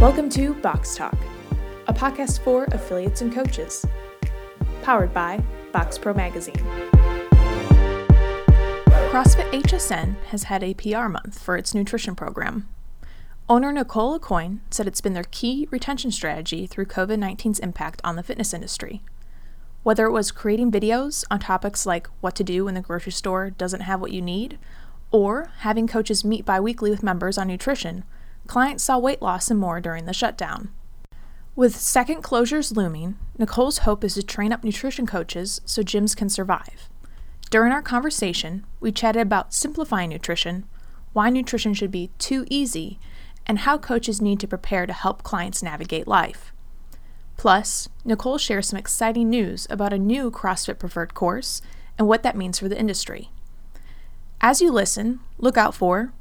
Welcome to Box Talk, a podcast for affiliates and coaches, powered by Box Pro Magazine. CrossFit HSN has had a PR month for its nutrition program. Owner Nicole Aucoin said it's been their key retention strategy through COVID 19's impact on the fitness industry. Whether it was creating videos on topics like what to do when the grocery store doesn't have what you need, or having coaches meet bi weekly with members on nutrition, clients saw weight loss and more during the shutdown. With second closures looming, Nicole's hope is to train up nutrition coaches so gyms can survive. During our conversation, we chatted about simplifying nutrition, why nutrition should be too easy, and how coaches need to prepare to help clients navigate life. Plus, Nicole shares some exciting news about a new CrossFit Preferred course and what that means for the industry. As you listen, look out for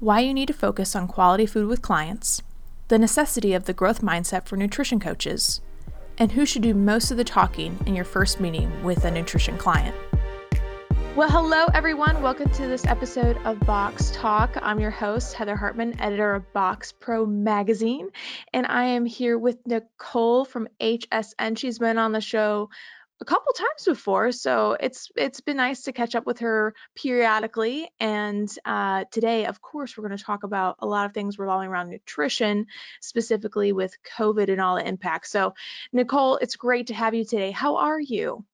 why you need to focus on quality food with clients, the necessity of the growth mindset for nutrition coaches, and who should do most of the talking in your first meeting with a nutrition client. Well, hello, everyone. Welcome to this episode of Box Talk. I'm your host, Heather Hartman, editor of Box Pro Magazine, and I am here with Nicole from HSN. She's been on the show a couple times before, so it's it's been nice to catch up with her periodically. And uh, today, of course, we're going to talk about a lot of things revolving around nutrition, specifically with COVID and all the impacts. So, Nicole, it's great to have you today. How are you?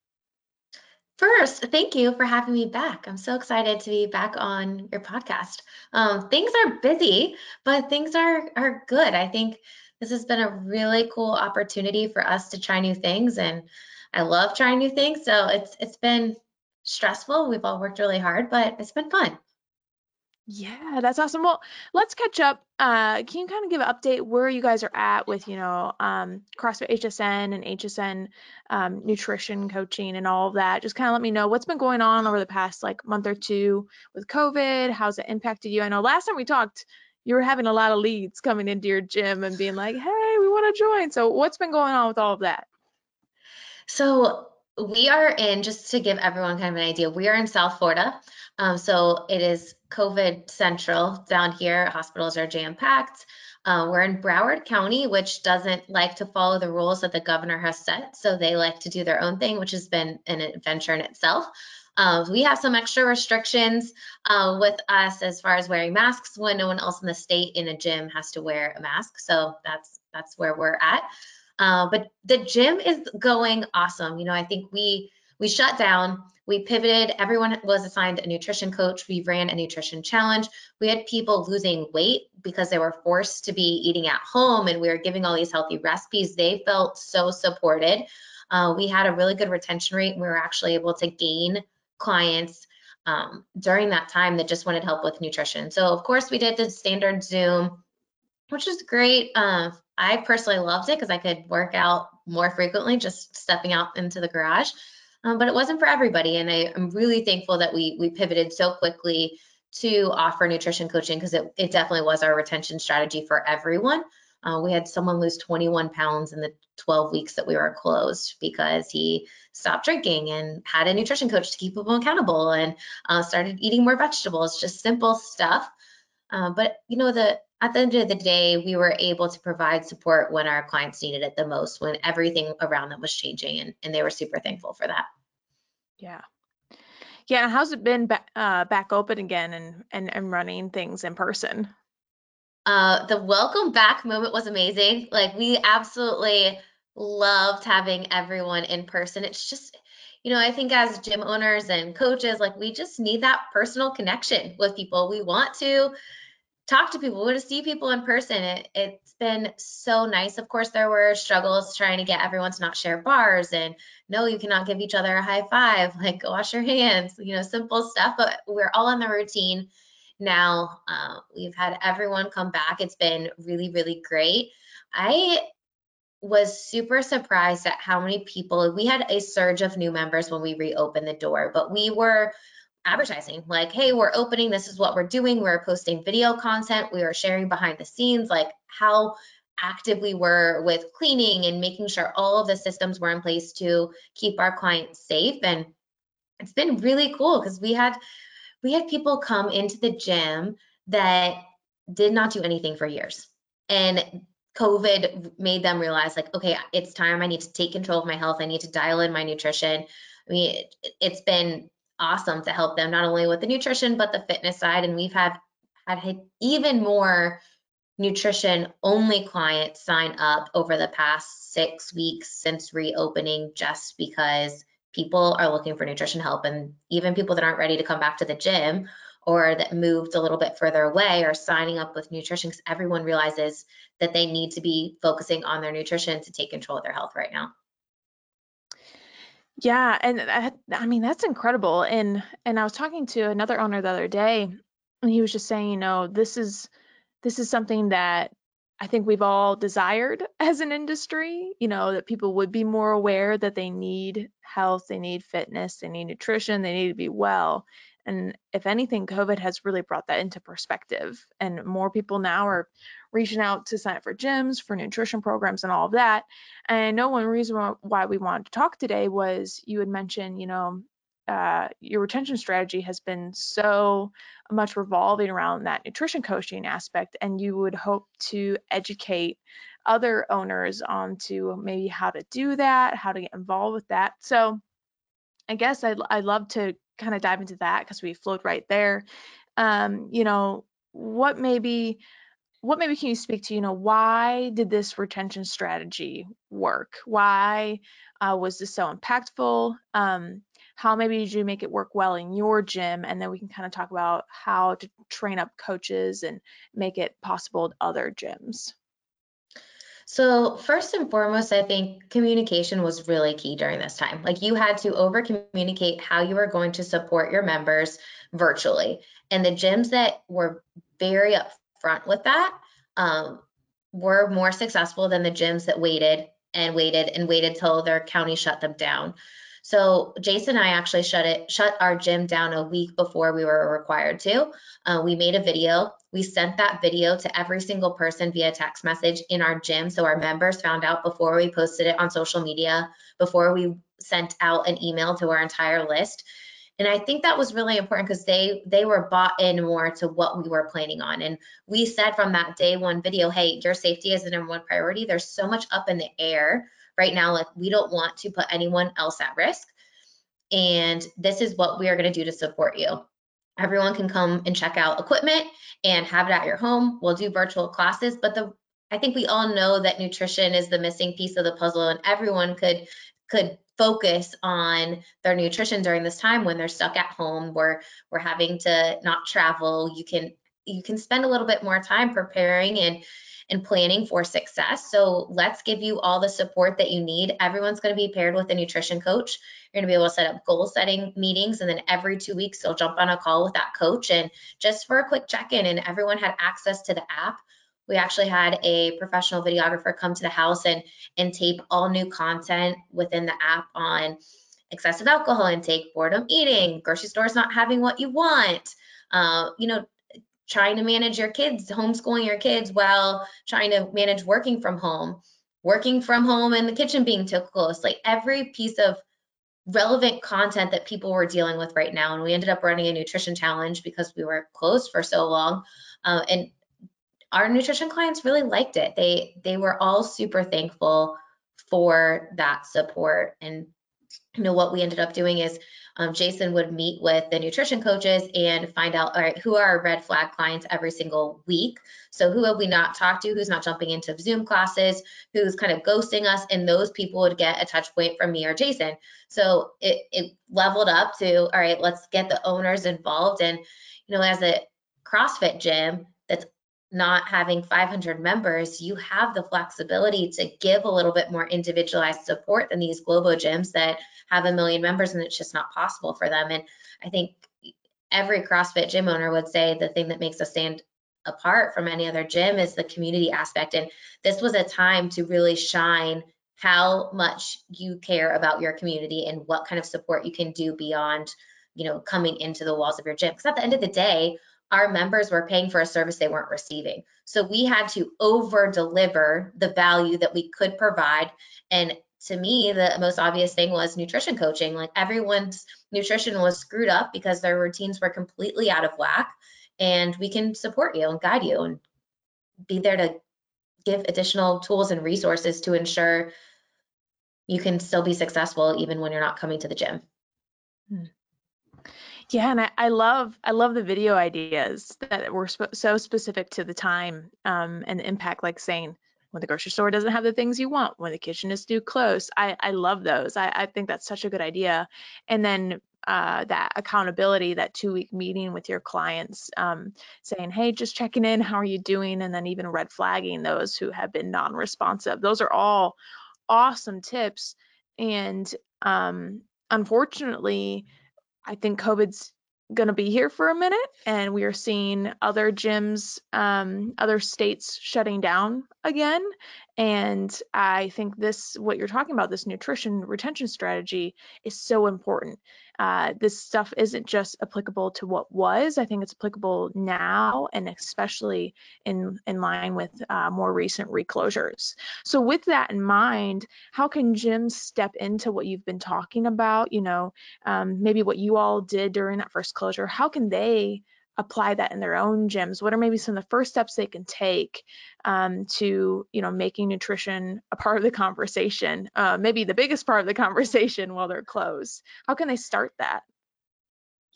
First, thank you for having me back. I'm so excited to be back on your podcast. Um, things are busy, but things are are good. I think this has been a really cool opportunity for us to try new things and I love trying new things. So it's it's been stressful. We've all worked really hard, but it's been fun. Yeah, that's awesome. Well, let's catch up. Uh, can you kind of give an update where you guys are at with, you know, um, CrossFit HSN and HSN um, nutrition coaching and all of that? Just kind of let me know what's been going on over the past like month or two with COVID. How's it impacted you? I know last time we talked, you were having a lot of leads coming into your gym and being like, hey, we want to join. So what's been going on with all of that? So we are in, just to give everyone kind of an idea, we are in South Florida. Um, so it is COVID central down here. Hospitals are jam packed. Uh, we're in Broward County, which doesn't like to follow the rules that the governor has set. So they like to do their own thing, which has been an adventure in itself. Uh, we have some extra restrictions uh, with us as far as wearing masks when no one else in the state in a gym has to wear a mask. So that's that's where we're at. Uh, but the gym is going awesome. You know, I think we we shut down, we pivoted. Everyone was assigned a nutrition coach. We ran a nutrition challenge. We had people losing weight because they were forced to be eating at home, and we were giving all these healthy recipes. They felt so supported. Uh, we had a really good retention rate. We were actually able to gain clients um, during that time that just wanted help with nutrition. So, of course, we did the standard Zoom, which is great. Uh, I personally loved it because I could work out more frequently just stepping out into the garage. Um, but it wasn't for everybody, and I, am really thankful that we we pivoted so quickly to offer nutrition coaching because it, it definitely was our retention strategy for everyone. Uh, we had someone lose 21 pounds in the 12 weeks that we were closed because he stopped drinking and had a nutrition coach to keep him accountable and uh, started eating more vegetables, just simple stuff. Uh, but you know, the at the end of the day, we were able to provide support when our clients needed it the most, when everything around them was changing, and, and they were super thankful for that. Yeah. Yeah. How's it been ba- uh, back open again and, and, and running things in person? Uh, the welcome back moment was amazing. Like, we absolutely loved having everyone in person. It's just, you know, I think as gym owners and coaches, like, we just need that personal connection with people. We want to talk to people, to see people in person. It, it's been so nice. Of course, there were struggles trying to get everyone to not share bars and no, you cannot give each other a high five, like wash your hands, you know, simple stuff. But we're all on the routine now. Uh, we've had everyone come back. It's been really, really great. I was super surprised at how many people we had a surge of new members when we reopened the door, but we were advertising like hey we're opening this is what we're doing we're posting video content we are sharing behind the scenes like how active we were with cleaning and making sure all of the systems were in place to keep our clients safe and it's been really cool because we had we had people come into the gym that did not do anything for years and COVID made them realize, like, okay, it's time. I need to take control of my health. I need to dial in my nutrition. I mean, it, it's been awesome to help them not only with the nutrition but the fitness side. And we've had had even more nutrition only clients sign up over the past six weeks since reopening, just because people are looking for nutrition help, and even people that aren't ready to come back to the gym or that moved a little bit further away are signing up with nutrition because everyone realizes that they need to be focusing on their nutrition to take control of their health right now. Yeah, and I mean that's incredible. And and I was talking to another owner the other day, and he was just saying, you know, this is this is something that I think we've all desired as an industry, you know, that people would be more aware that they need health, they need fitness, they need nutrition, they need to be well. And if anything, COVID has really brought that into perspective. And more people now are reaching out to sign up for gyms, for nutrition programs, and all of that. And I know one reason why we wanted to talk today was you had mentioned, you know, uh, your retention strategy has been so much revolving around that nutrition coaching aspect, and you would hope to educate other owners on to maybe how to do that, how to get involved with that. So I guess I'd, I'd love to kind of dive into that because we flowed right there. Um, you know, what maybe what maybe can you speak to you know why did this retention strategy work? Why uh, was this so impactful? Um, how maybe did you make it work well in your gym? And then we can kind of talk about how to train up coaches and make it possible at other gyms so, first and foremost, I think communication was really key during this time. Like, you had to over communicate how you were going to support your members virtually. And the gyms that were very upfront with that um, were more successful than the gyms that waited and waited and waited till their county shut them down. So Jason and I actually shut it, shut our gym down a week before we were required to. Uh, we made a video. We sent that video to every single person via text message in our gym, so our members found out before we posted it on social media, before we sent out an email to our entire list. And I think that was really important because they they were bought in more to what we were planning on. And we said from that day one video, hey, your safety is the number one priority. There's so much up in the air right now like we don't want to put anyone else at risk and this is what we are going to do to support you everyone can come and check out equipment and have it at your home we'll do virtual classes but the i think we all know that nutrition is the missing piece of the puzzle and everyone could could focus on their nutrition during this time when they're stuck at home where we're having to not travel you can you can spend a little bit more time preparing and and planning for success. So let's give you all the support that you need. Everyone's going to be paired with a nutrition coach. You're going to be able to set up goal setting meetings, and then every two weeks, you'll jump on a call with that coach and just for a quick check in. And everyone had access to the app. We actually had a professional videographer come to the house and and tape all new content within the app on excessive alcohol intake, boredom eating, grocery stores not having what you want, uh, you know, trying to manage your kids, homeschooling your kids while trying to manage working from home, working from home and the kitchen being too close, like every piece of relevant content that people were dealing with right now. And we ended up running a nutrition challenge because we were closed for so long. Uh, and our nutrition clients really liked it. They they were all super thankful for that support. And you know what we ended up doing is um, Jason would meet with the nutrition coaches and find out, all right, who are our red flag clients every single week. So who have we not talked to, who's not jumping into Zoom classes, who's kind of ghosting us, and those people would get a touch point from me or Jason. So it, it leveled up to, all right, let's get the owners involved. And, you know, as a CrossFit gym, not having 500 members, you have the flexibility to give a little bit more individualized support than these Globo gyms that have a million members and it's just not possible for them. And I think every CrossFit gym owner would say the thing that makes us stand apart from any other gym is the community aspect. And this was a time to really shine how much you care about your community and what kind of support you can do beyond, you know, coming into the walls of your gym. Because at the end of the day, our members were paying for a service they weren't receiving. So we had to over deliver the value that we could provide. And to me, the most obvious thing was nutrition coaching. Like everyone's nutrition was screwed up because their routines were completely out of whack. And we can support you and guide you and be there to give additional tools and resources to ensure you can still be successful even when you're not coming to the gym. Hmm. Yeah, and I, I love I love the video ideas that were sp- so specific to the time um, and the impact, like saying when the grocery store doesn't have the things you want, when the kitchen is too close. I, I love those. I, I think that's such a good idea. And then uh, that accountability, that two week meeting with your clients, um, saying, hey, just checking in, how are you doing? And then even red flagging those who have been non responsive. Those are all awesome tips. And um, unfortunately, I think COVID's going to be here for a minute, and we are seeing other gyms, um, other states shutting down again. And I think this, what you're talking about, this nutrition retention strategy is so important. Uh, this stuff isn't just applicable to what was, I think it's applicable now and especially in, in line with uh, more recent reclosures. So, with that in mind, how can gyms step into what you've been talking about? You know, um, maybe what you all did during that first closure. How can they apply that in their own gyms? What are maybe some of the first steps they can take um, to you know making nutrition a part of the conversation uh, maybe the biggest part of the conversation while they're closed? How can they start that?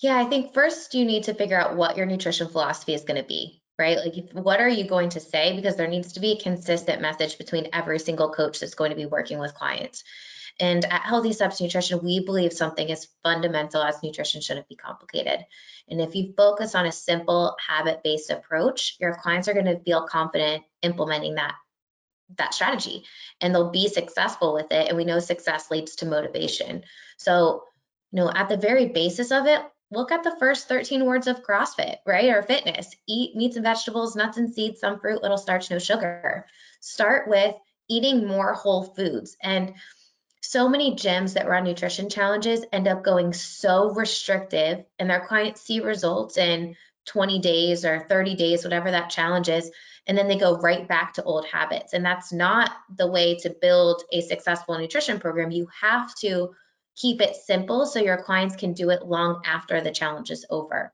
Yeah i think first you need to figure out what your nutrition philosophy is going to be right? Like what are you going to say? Because there needs to be a consistent message between every single coach that's going to be working with clients and at Healthy Steps Nutrition, we believe something as fundamental as nutrition shouldn't be complicated. And if you focus on a simple habit based approach, your clients are going to feel confident implementing that that strategy and they'll be successful with it and we know success leads to motivation so you know at the very basis of it look at the first 13 words of CrossFit, right? Or fitness. Eat meats and vegetables, nuts and seeds, some fruit, little starch, no sugar. Start with eating more whole foods. And so many gyms that run nutrition challenges end up going so restrictive and their clients see results in 20 days or 30 days, whatever that challenge is, and then they go right back to old habits. And that's not the way to build a successful nutrition program. You have to keep it simple so your clients can do it long after the challenge is over.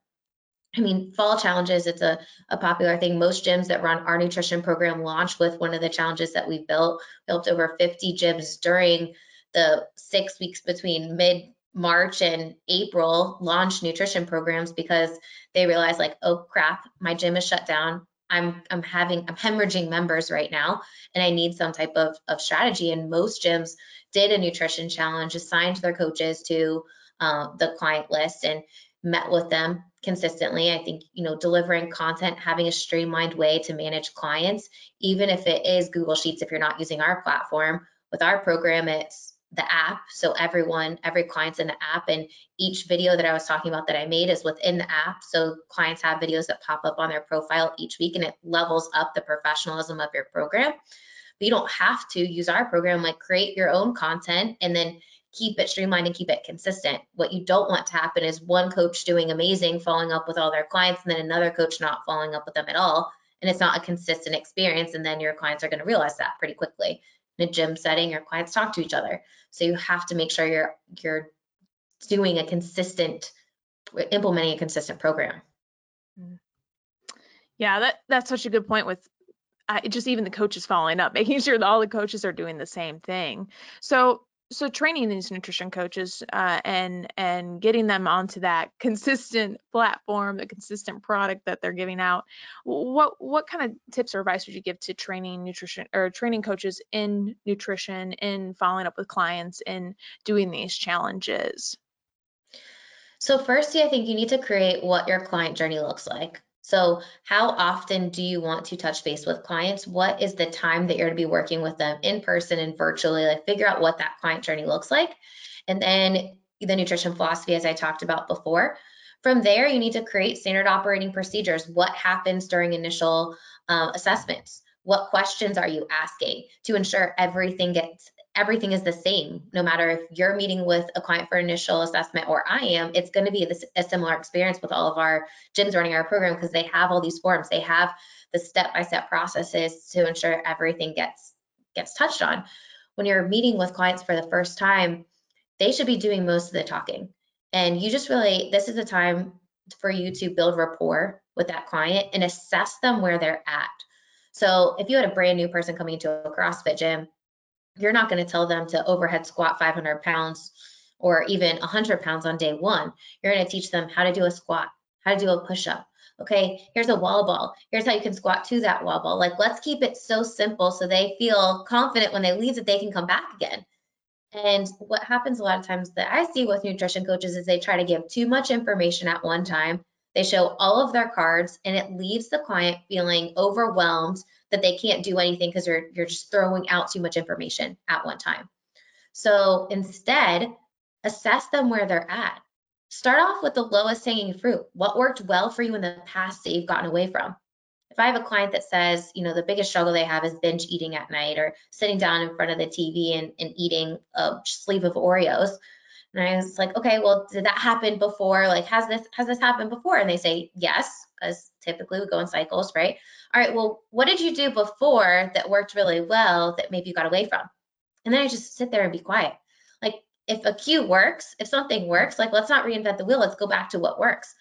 I mean, fall challenges, it's a, a popular thing. Most gyms that run our nutrition program launch with one of the challenges that we've built. We built over 50 gyms during the six weeks between mid March and April launch nutrition programs because they realized like, oh crap, my gym is shut down. I'm I'm having I'm hemorrhaging members right now and I need some type of, of strategy. And most gyms did a nutrition challenge, assigned their coaches to uh, the client list and met with them consistently. I think, you know, delivering content, having a streamlined way to manage clients, even if it is Google Sheets, if you're not using our platform, with our program, it's the app. So everyone, every client's in the app and each video that I was talking about that I made is within the app. So clients have videos that pop up on their profile each week and it levels up the professionalism of your program. But you don't have to use our program, like create your own content and then keep it streamlined and keep it consistent. What you don't want to happen is one coach doing amazing, following up with all their clients, and then another coach not following up with them at all. And it's not a consistent experience. And then your clients are going to realize that pretty quickly in a gym setting, your clients talk to each other. So you have to make sure you're you're doing a consistent implementing a consistent program. Mm. Yeah, that that's such a good point with uh, just even the coaches following up, making sure that all the coaches are doing the same thing. So so training these nutrition coaches uh, and and getting them onto that consistent platform, the consistent product that they're giving out. What what kind of tips or advice would you give to training nutrition or training coaches in nutrition, in following up with clients, in doing these challenges? So first, I think you need to create what your client journey looks like. So, how often do you want to touch base with clients? What is the time that you're going to be working with them in person and virtually? Like, figure out what that client journey looks like. And then the nutrition philosophy, as I talked about before. From there, you need to create standard operating procedures. What happens during initial uh, assessments? What questions are you asking to ensure everything gets everything is the same. No matter if you're meeting with a client for initial assessment or i am it's going to be a similar experience with all of our gyms running our program because they have all these forms. They have the step-by-step processes to ensure everything gets gets touched on. When you're meeting with clients for the first time they should be doing most of the talking. And you just really this is the time for you to build rapport with that client and assess them where they're at. So if you had a brand new person coming into a CrossFit gym, you're not going to tell them to overhead squat 500 pounds or even 100 pounds on day one. You're going to teach them how to do a squat, how to do a push up. Okay, here's a wall ball. Here's how you can squat to that wall ball. Like, let's keep it so simple so they feel confident when they leave that they can come back again. And what happens a lot of times that I see with nutrition coaches is they try to give too much information at one time. They show all of their cards and it leaves the client feeling overwhelmed that they can't do anything because you're, you're just throwing out too much information at one time. So instead, assess them where they're at. Start off with the lowest hanging fruit. What worked well for you in the past that you've gotten away from? If I have a client that says, you know, the biggest struggle they have is binge eating at night or sitting down in front of the TV and, and eating a sleeve of Oreos, and I was like, okay, well, did that happen before? Like, has this has this happened before? And they say yes, because typically we go in cycles, right? All right, well, what did you do before that worked really well that maybe you got away from? And then I just sit there and be quiet. Like, if a cue works, if something works, like let's not reinvent the wheel, let's go back to what works.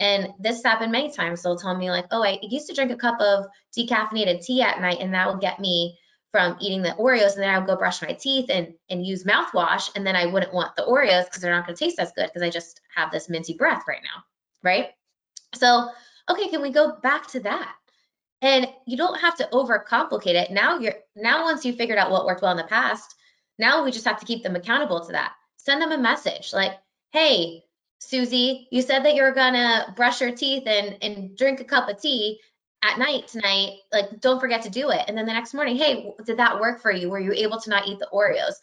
And this happened many times. They'll tell me like, oh, I used to drink a cup of decaffeinated tea at night, and that will get me from eating the Oreos, and then I would go brush my teeth and and use mouthwash, and then I wouldn't want the Oreos because they're not going to taste as good because I just have this minty breath right now, right? So, okay, can we go back to that? And you don't have to overcomplicate it. Now you're now once you figured out what worked well in the past, now we just have to keep them accountable to that. Send them a message like, hey, Susie, you said that you're gonna brush your teeth and, and drink a cup of tea at night tonight. Like, don't forget to do it. And then the next morning, hey, did that work for you? Were you able to not eat the Oreos?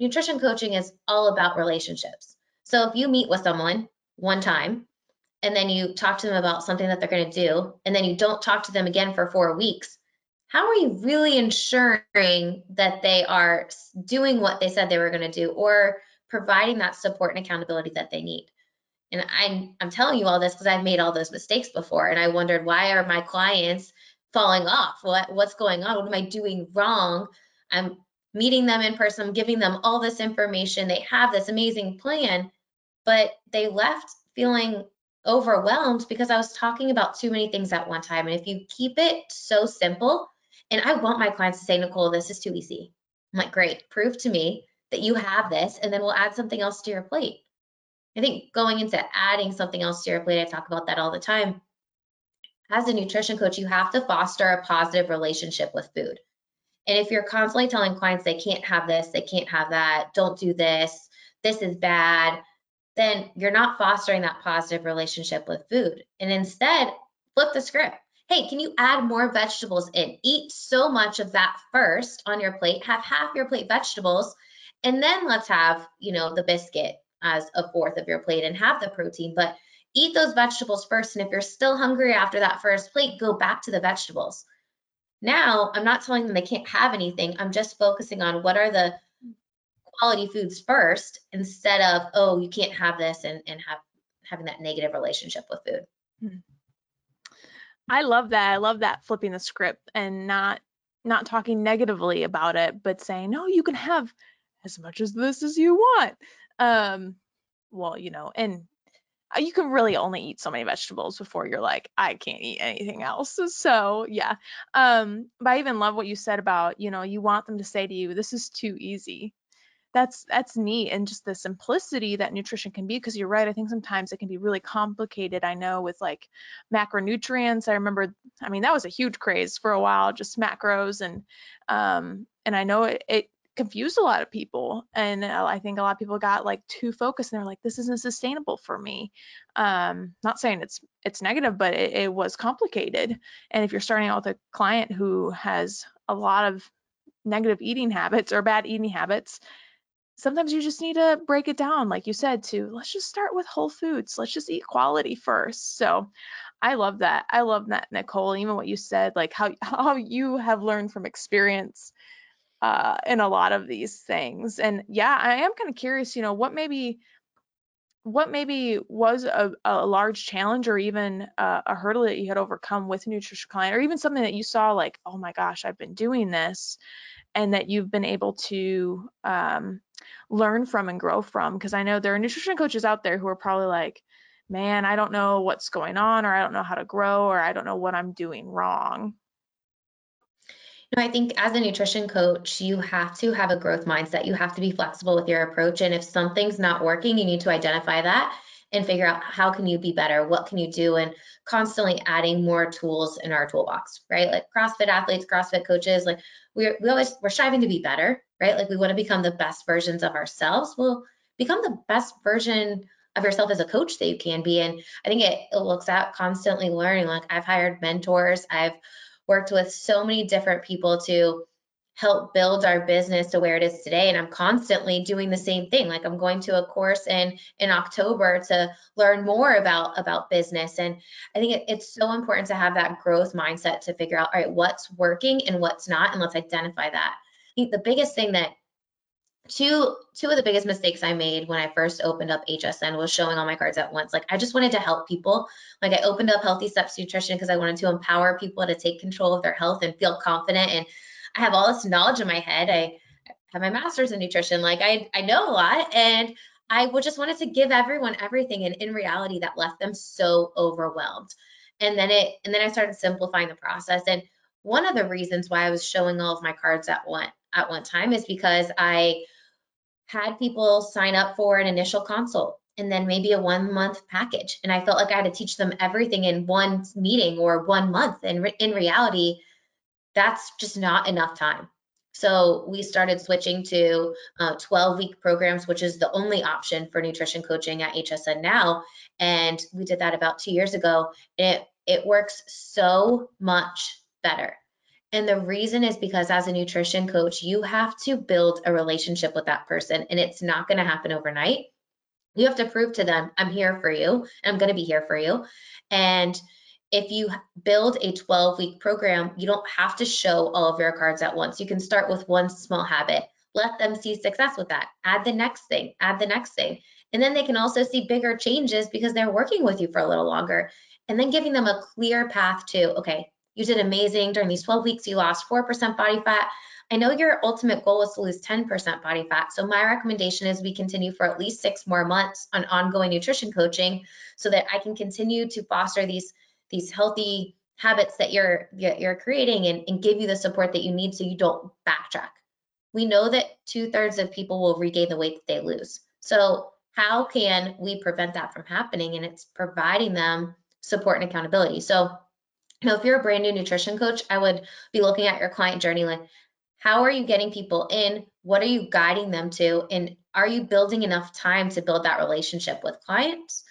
Nutrition coaching is all about relationships. So if you meet with someone one time and then you talk to them about something that they're going to do, and then you don't talk to them again for four weeks, how are you really ensuring that they are doing what they said they were going to do or providing that support and accountability that they need? And I'm, I'm telling you all this because I've made all those mistakes before. And I wondered, why are my clients falling off? What, what's going on? What am I doing wrong? I'm meeting them in person, I'm giving them all this information. They have this amazing plan, but they left feeling overwhelmed because I was talking about too many things at one time. And if you keep it so simple, and I want my clients to say, Nicole, this is too easy. I'm like, great, prove to me that you have this, and then we'll add something else to your plate. I think going into adding something else to your plate, I talk about that all the time. As a nutrition coach, you have to foster a positive relationship with food. And if you're constantly telling clients they can't have this, they can't have that, don't do this, this is bad, then you're not fostering that positive relationship with food. And instead, flip the script hey, can you add more vegetables in? Eat so much of that first on your plate, have half your plate vegetables, and then let's have, you know, the biscuit as a fourth of your plate and have the protein. But eat those vegetables first. And if you're still hungry after that first plate, go back to the vegetables. Now, I'm not telling them they can't have anything. I'm just focusing on what are the quality foods first instead of, oh, you can't have this and, and have having that negative relationship with food. Hmm. I love that. I love that flipping the script and not not talking negatively about it, but saying, no, you can have as much as this as you want. Um, well, you know, and uh, you can really only eat so many vegetables before you're like, I can't eat anything else. So yeah. Um, but I even love what you said about, you know, you want them to say to you, this is too easy that's that's neat and just the simplicity that nutrition can be because you're right i think sometimes it can be really complicated i know with like macronutrients i remember i mean that was a huge craze for a while just macros and um and i know it, it confused a lot of people and uh, i think a lot of people got like too focused and they're like this isn't sustainable for me um not saying it's it's negative but it, it was complicated and if you're starting out with a client who has a lot of negative eating habits or bad eating habits sometimes you just need to break it down, like you said, to let's just start with whole foods. Let's just eat quality first. So I love that. I love that, Nicole, even what you said, like how, how you have learned from experience uh, in a lot of these things. And yeah, I am kind of curious, you know, what maybe what maybe was a, a large challenge or even a, a hurdle that you had overcome with nutrition client or even something that you saw like oh my gosh i've been doing this and that you've been able to um, learn from and grow from because i know there are nutrition coaches out there who are probably like man i don't know what's going on or i don't know how to grow or i don't know what i'm doing wrong No, I think as a nutrition coach, you have to have a growth mindset. You have to be flexible with your approach. And if something's not working, you need to identify that and figure out how can you be better? What can you do? And constantly adding more tools in our toolbox, right? Like CrossFit athletes, CrossFit coaches, like we're we always we're striving to be better, right? Like we want to become the best versions of ourselves. Well, become the best version of yourself as a coach that you can be. And I think it, it looks at constantly learning. Like I've hired mentors, I've worked with so many different people to help build our business to where it is today. And i'm constantly doing the same thing. Like i'm going to a course in in october to learn more about about business. And i think it, it's so important to have that growth mindset to figure out all right what's working and what's not and let's identify that. I think the biggest thing that two two of the biggest mistakes I made when I first opened up HSN was showing all my cards at once. Like I just wanted to help people. Like I opened up Healthy Steps Nutrition because I wanted to empower people to take control of their health and feel confident. And I have all this knowledge in my head. I have my master's in nutrition. Like I I know a lot and I just wanted to give everyone everything and in reality that left them so overwhelmed. And then it and then I started simplifying the process and one of the reasons why I was showing all of my cards at one at one time is because I had people sign up for an initial consult and then maybe a one month package. And I felt like I had to teach them everything in one meeting or one month. And re- in reality, that's just not enough time. So we started switching to uh, 12 week programs, which is the only option for nutrition coaching at HSN now. And we did that about two years ago. And it, it works so much better. And the reason is because as a nutrition coach, you have to build a relationship with that person, and it's not going to happen overnight. You have to prove to them, I'm here for you, I'm going to be here for you. And if you build a 12 week program, you don't have to show all of your cards at once. You can start with one small habit, let them see success with that, add the next thing, add the next thing. And then they can also see bigger changes because they're working with you for a little longer. And then giving them a clear path to, okay, you did amazing during these 12 weeks. You lost 4% body fat. I know your ultimate goal is to lose 10% body fat. So my recommendation is we continue for at least six more months on ongoing nutrition coaching so that I can continue to foster these, these healthy habits that you're, you're creating and, and give you the support that you need so you don't backtrack. We know that two thirds of people will regain the weight that they lose. So how can we prevent that from happening? And it's providing them support and accountability. So now, if you're a brand new nutrition coach, I would be looking at your client journey like, how are you getting people in? What are you guiding them to? And are you building enough time to build that relationship with clients?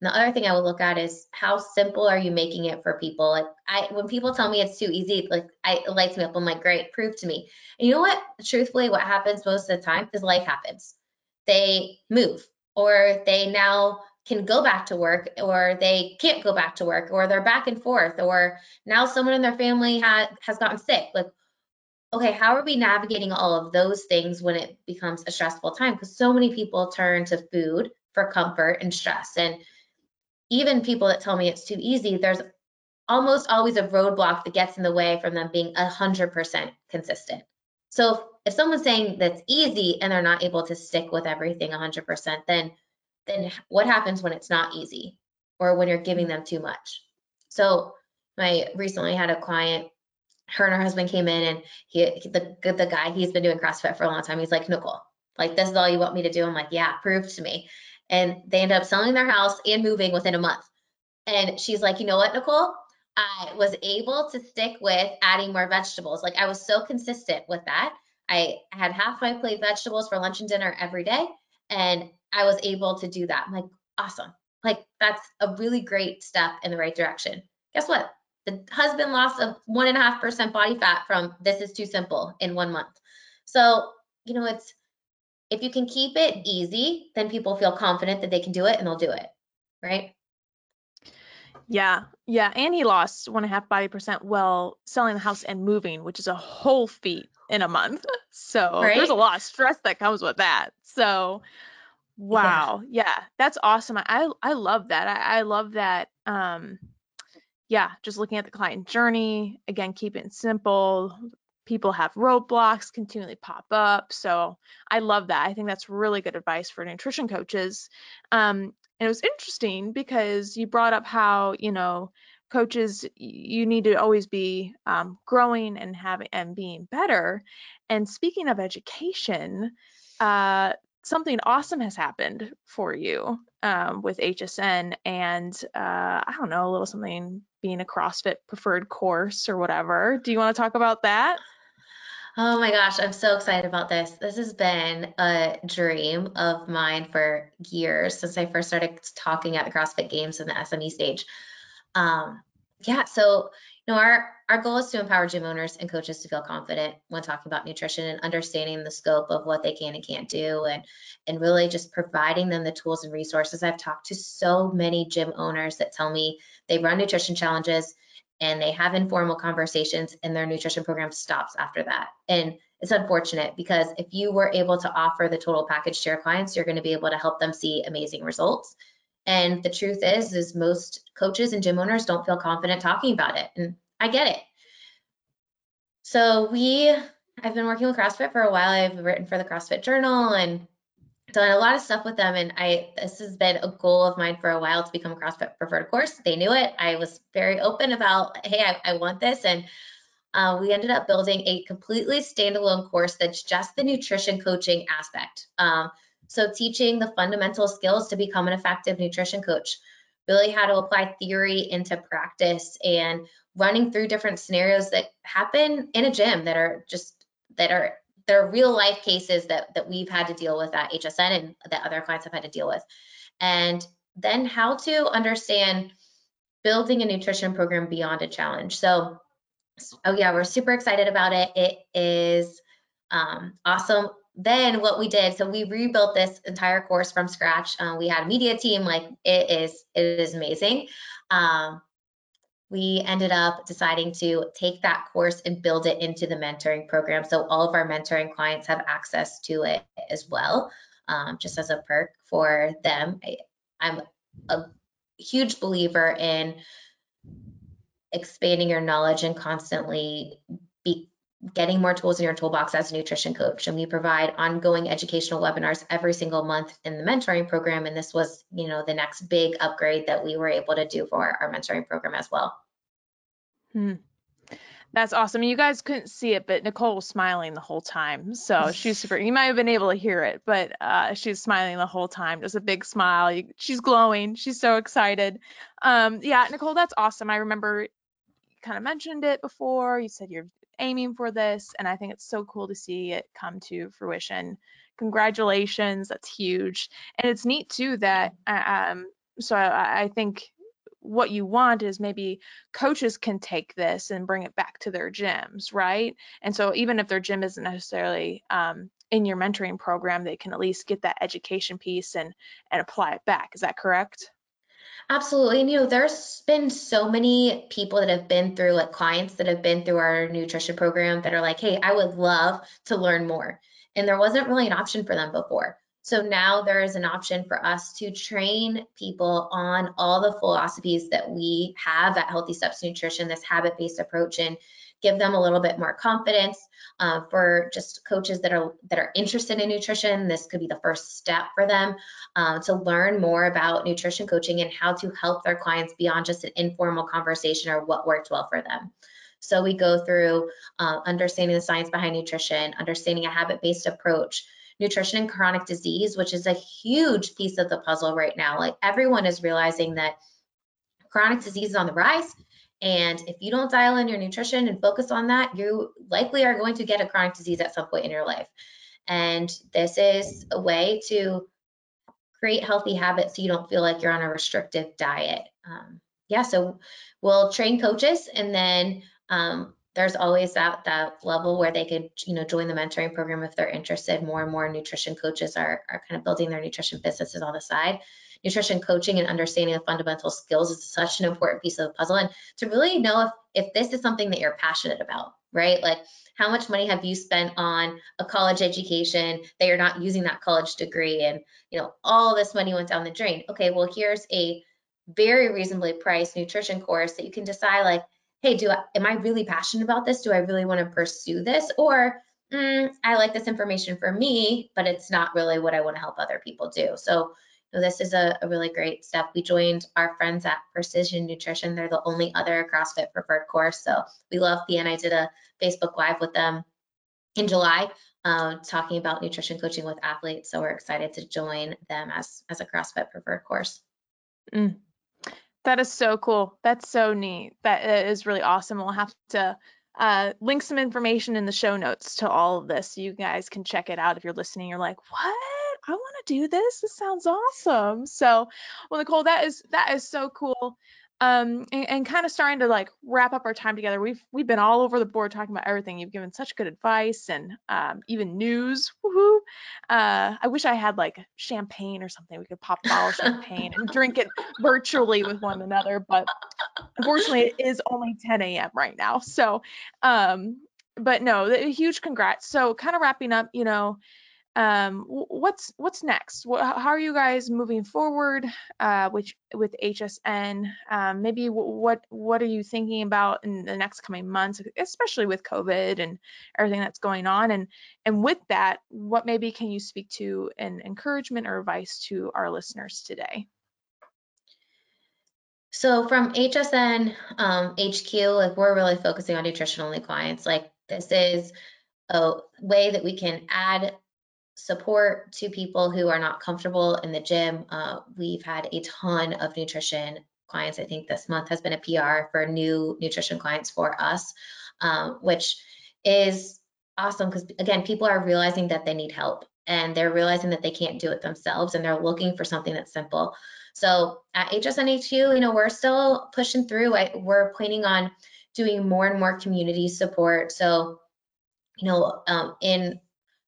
And the other thing I would look at is how simple are you making it for people? Like I when people tell me it's too easy, like I, it lights me up. I'm like, great, prove to me. And you know what? Truthfully, what happens most of the time is life happens. They move or they now can go back to work or they can't go back to work or they're back and forth or now someone in their family ha- has gotten sick. Like okay how are we navigating all of those things when it becomes a stressful time? Because so many people turn to food for comfort and stress and even people that tell me it's too easy there's almost always a roadblock that gets in the way from them being 100% consistent. So if, if someone's saying that's easy and they're not able to stick with everything 100% then then what happens when it's not easy or when you're giving mm-hmm. them too much? So I recently had a client, her and her husband came in and he, the, the guy, he's been doing CrossFit for a long time. He's like, Nicole, like this is all you want me to do? I'm like, yeah, prove to me. And they end up selling their house and moving within a month. And she's like, you know what, Nicole? I was able to stick with adding more vegetables. Like I was so consistent with that. I had half my plate vegetables for lunch and dinner every day. And I was able to do that. I'm like, awesome. Like that's a really great step in the right direction. Guess what? The husband lost a one and a half percent body fat from this is too simple in one month. So, you know, it's if you can keep it easy, then people feel confident that they can do it and they'll do it. Right. Yeah, yeah, and he lost one and a half body percent while selling the house and moving, which is a whole feat in a month. So right? there's a lot of stress that comes with that. So Wow. Yeah. yeah, that's awesome. I I love that. I, I love that. Um, yeah, just looking at the client journey again, keep it simple. People have roadblocks continually pop up, so I love that. I think that's really good advice for nutrition coaches. Um, and it was interesting because you brought up how you know coaches you need to always be um, growing and having and being better and speaking of education uh, something awesome has happened for you um, with hsn and uh, i don't know a little something being a crossfit preferred course or whatever do you want to talk about that Oh my gosh, I'm so excited about this. This has been a dream of mine for years since I first started talking at the CrossFit Games in the SME stage. Um, yeah, so know, our our goal is to empower gym owners and coaches to feel confident when talking about nutrition and understanding the scope of what they can and can't do, and and really just providing them the tools and resources. I've talked to so many gym owners that tell me they run nutrition challenges and they have informal conversations and their nutrition program stops after that. And it's unfortunate because if you were able to offer the total package to your clients, you're going to be able to help them see amazing results. And the truth is, is most coaches and gym owners don't feel confident talking about it. And I get it. So we, I've been working with CrossFit for a while. I've written for the CrossFit Journal and done a lot of stuff with them. And I, this has been a goal of mine for a while to become a CrossFit preferred course. They knew it. I was very open about, hey, I, I want this. And uh, we ended up building a completely standalone course that's just the nutrition coaching aspect. Um, so teaching the fundamental skills to become an effective nutrition coach, really how to apply theory into practice and running through different scenarios that happen in a gym that are just that are there are real life cases that that we've had to deal with at HSN and that other clients have had to deal with. And then how to understand building a nutrition program beyond a challenge. So oh yeah, we're super excited about it. It is um, awesome then what we did, so we rebuilt this entire course from scratch. Uh, we had a media team, like it is, it is amazing. Um, we ended up deciding to take that course and build it into the mentoring program. So all of our mentoring clients have access to it as well, um, just as a perk for them. I, I'm a huge believer in expanding your knowledge and constantly getting more tools in your toolbox as a nutrition coach. And we provide ongoing educational webinars every single month in the mentoring program. And this was, you know, the next big upgrade that we were able to do for our mentoring program as well. Hmm. That's awesome. You guys couldn't see it, but Nicole was smiling the whole time. So she's super. You might have been able to hear it, but uh, she's smiling the whole time. Just a big smile. she's glowing. She's so excited. Um, yeah, Nicole, that's awesome. I remember you kind of mentioned it before. You said you're aiming for this, and I think it's so cool to see it come to fruition. Congratulations, that's huge, and it's neat too that uh, um, so I, I think what you want is maybe coaches can take this and bring it back to their gyms, right? And so even if their gym isn't necessarily um, in your mentoring program, they can at least get that education piece and and apply it back. Is that correct? Absolutely. And you know, there's been so many people that have been through, like clients that have been through our nutrition program that are like, hey, I would love to learn more. And there wasn't really an option for them before. So now there is an option for us to train people on all the philosophies that we have at Healthy Steps Nutrition, this habit based approach, and give them a little bit more confidence. Uh, for just coaches that are that are interested in nutrition, this could be the first step for them uh, to learn more about nutrition coaching and how to help their clients beyond just an informal conversation or what worked well for them. So we go through uh, understanding the science behind nutrition, understanding a habit-based approach, nutrition and chronic disease, which is a huge piece of the puzzle right now. Like everyone is realizing that chronic disease is on the rise and if you don't dial in your nutrition and focus on that, you likely are going to get a chronic disease at some point in your life. And this is a way to create healthy habits so you don't feel like you're on a restrictive diet. Um, yeah, so we'll train coaches and then um, there's always that that level where they could you know join the mentoring program if they're interested more and more nutrition coaches are, are kind of building their nutrition businesses on the side nutrition coaching and understanding the fundamental skills is such an important piece of the puzzle. And to really know if, if this is something that you're passionate about, right? Like how much money have you spent on a college education that you're not using that college degree and you know all this money went down the drain. Okay, well here's a very reasonably priced nutrition course that you can decide like, hey, do I, am I really passionate about this? Do I really want to pursue this? Or mm, I like this information for me, but it's not really what I want to help other people do. So know, this is a, a really great step. We joined our friends at Precision Nutrition. They're the only other CrossFit preferred course. So we love PN. I did a Facebook Live with them in July uh, talking about nutrition coaching with athletes. So we're excited to join them as, as a CrossFit preferred course. Mm. That is so cool. That's so neat. That is really awesome. We'll have to uh, link some information in the show notes to all of this. You guys can check it out if you're listening. You're like, what? I want to do this. This sounds awesome. So, well, Nicole, that is that is so cool um and, and kind of starting to like wrap up our time together. We've we've been all over the board talking about everything. You've given such good advice and um, even news. Woohoo. Uh i wish i had like champagne or something. We could pop a bottle of champagne and drink it virtually with one another but unfortunately it is only 10 a.m right now. So um but no huge congrats. So kind of wrapping up you know um, what's what's next? how are you guys moving forward uh, with with HSN? Um, maybe what what are you thinking about in the next coming months, especially with COVID and everything that's going on? And and with that, what maybe can you speak to an encouragement or advice to our listeners today? So from HSN um, HQ, like we're really focusing on nutrition only clients. Like this is a way that we can add support to people who are not comfortable in the gym. Uh, we've had a ton of nutrition clients. I think this month has been a PR for new nutrition clients for us, um, which is awesome because, again, people are realizing that they need help and they're realizing that they can't do it themselves and they're looking for something that's simple. So at HSNHQ, you know, we're still pushing through. I, we're planning on doing more and more community support. So, you know, um, in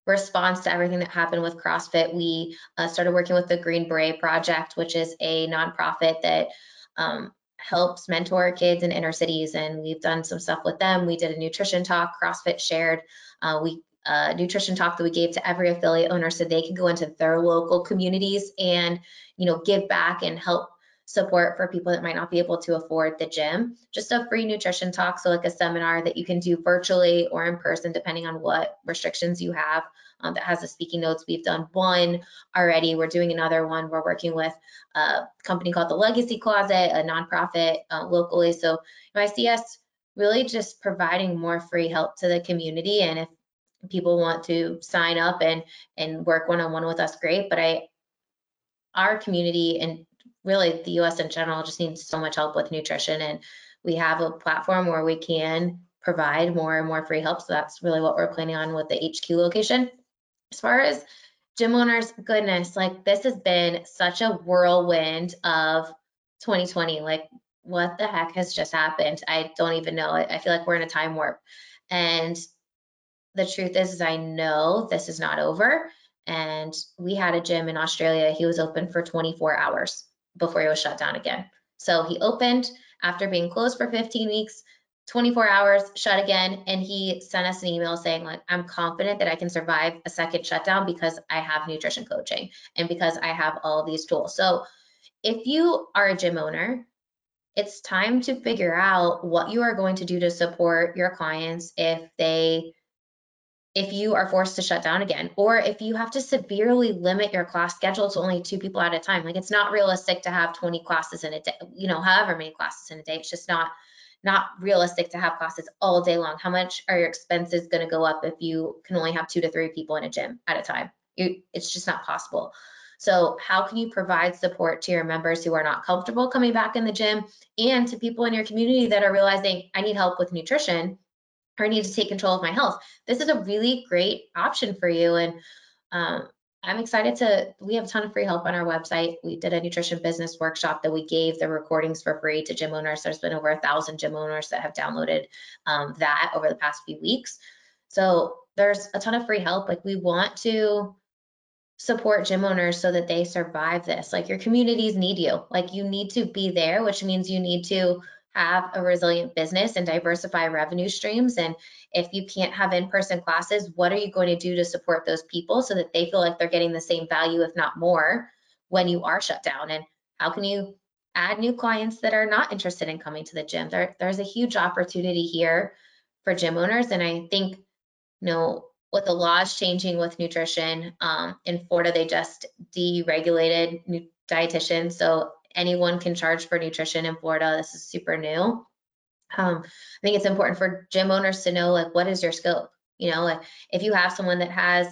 response to everything that happened with CrossFit, we uh, started working with the Green Beret Project, which is a nonprofit that um, helps mentor kids in inner cities. And we've done some stuff with them. We did a nutrition talk, CrossFit shared. Uh, we uh, nutrition talk that we gave to every affiliate owner so they could go into their local communities and you know give back and help support for people that might not be able to afford the gym. Just a free nutrition talk, so like a seminar that you can do virtually or in person, depending on what restrictions you have. Um, that has the speaking notes. We've done one already. We're doing another one. We're working with a company called the Legacy Closet, a nonprofit uh, locally. So us really just providing more free help to the community. And if people want to sign up and and work one on one with us, great. But I our community and really the US in general just needs so much help with nutrition and we have a platform where we can provide more and more free help. So that's really what we're planning on with the HQ location. As far as gym owners, goodness, like this has been such a whirlwind of 2020. Like what the heck has just happened? I don't even know. I feel like we're in a time warp. And the truth is, is I know this is not over. And we had a gym in Australia. He was open for 24 hours before he was shut down again. So he opened after being closed for 15 weeks, 24 hours, shut again, and he sent us an email saying like, I'm confident that I can survive a second shutdown because I have nutrition coaching and because I have all these tools. So if you are a gym owner, it's time to figure out what you are going to do to support your clients if they if you are forced to shut down again, or if you have to severely limit your class schedule to only two people at a time. Like it's not realistic to have 20 classes in a day, you know, however many classes in a day. It's just not not realistic to have classes all day long. How much are your expenses going to go up if you can only have two to three people in a gym at a time? It's just not possible. So, how can you provide support to your members who are not comfortable coming back in the gym and to people in your community that are realizing I need help with nutrition or need to take control of my health, this is a really great option for you. And um, I'm excited to, we have a ton of free help on our website. We did a nutrition business workshop that we gave the recordings for free to gym owners. There's been over a thousand gym owners that have downloaded um, that over the past few weeks. So there's a ton of free help. Like we want to support gym owners so that they survive this. Like your communities need you. Like you need to be there, which means you need to have a resilient business and diversify revenue streams. And if you can't have in person classes, what are you going to do to support those people so that they feel like they're getting the same value, if not more, when you are shut down? And how can you add new clients that are not interested in coming to the gym? There, there's a huge opportunity here for gym owners. And I think, you know, with the laws changing with nutrition um, in Florida, they just deregulated nu- dietitian. So anyone can charge for nutrition in Florida. This is super new. Um, I think it's important for gym owners to know like what is your scope. You know, like if you have someone that has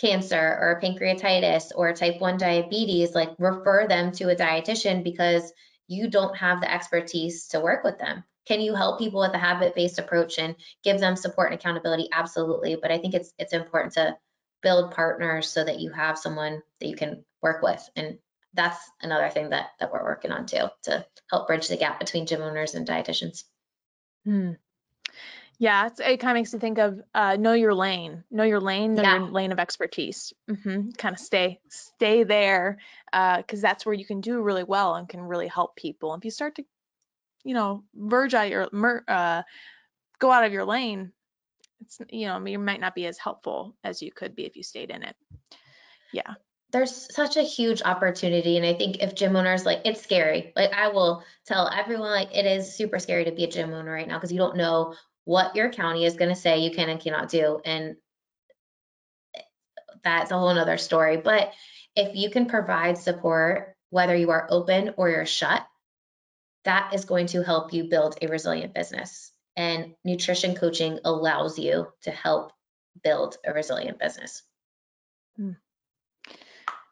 cancer or pancreatitis or type 1 diabetes, like refer them to a dietitian because you don't have the expertise to work with them. Can you help people with a habit-based approach and give them support and accountability? Absolutely. But I think it's it's important to build partners so that you have someone that you can work with. And that's another thing that that we're working on too to help bridge the gap between gym owners and dietitians. Hmm. Yeah, it kind of makes me think of uh, know your lane, know your lane, know yeah. your lane of expertise. Mm-hmm. Kind of stay stay there because uh, that's where you can do really well and can really help people. If you start to, you know, verge out your uh, go out of your lane, it's you know you might not be as helpful as you could be if you stayed in it. Yeah there's such a huge opportunity and i think if gym owners like it's scary. Like i will tell everyone like it is super scary to be a gym owner right now because you don't know what your county is going to say you can and cannot do and that's a whole nother story. But if you can provide support whether you are open or you're shut that is going to help you build a resilient business. And nutrition coaching allows you to help build a resilient business. Mm.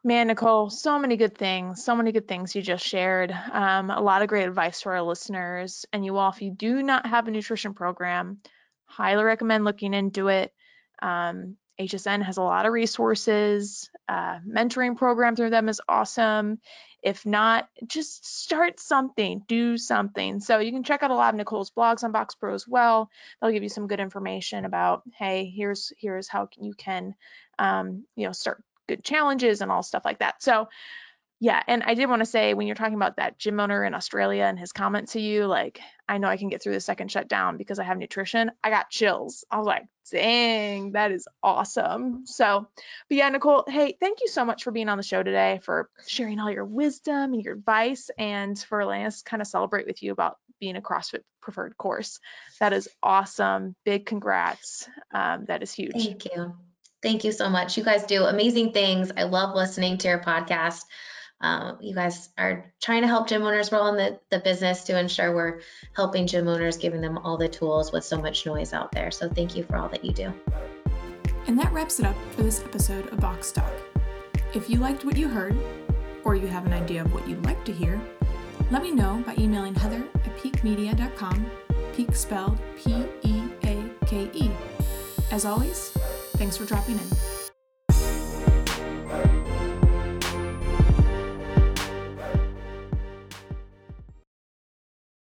Man, Nicole, so many good things, so many good things you just shared. Um, a lot of great advice for our listeners. And you all, if you do not have a nutrition program, highly recommend looking into it. Um, HSN has a lot of resources. Uh, mentoring program through them is awesome. If not, just start something, do something. So you can check out a lot of Nicole's blogs on Box Pro as well. They'll give you some good information about, hey, here's here's how you can, um, you know, start good challenges and all stuff like that. So yeah, and I did want to say when you're talking about that gym owner in Australia and his comment to you, like, I know I can get through the second shutdown because I have nutrition. I got chills. I was like, dang, that is awesome. So, but yeah, Nicole, hey, thank you so much for being on the show today, for sharing all your wisdom and your advice, and for letting us kind of celebrate with you about being a CrossFit preferred course. That is awesome. Big congrats. Um, that is huge. Thank you. Thank you so much. You guys do amazing things. I love listening to your podcast. Um, you guys are trying to help gym owners grow in the, the business to ensure we're helping gym owners, giving them all the tools with so much noise out there. So thank you for all that you do. And that wraps it up for this episode of Box Talk. If you liked what you heard, or you have an idea of what you'd like to hear, let me know by emailing heather at peakemedia.com, peak spelled P E A K E. As always, Thanks for dropping in.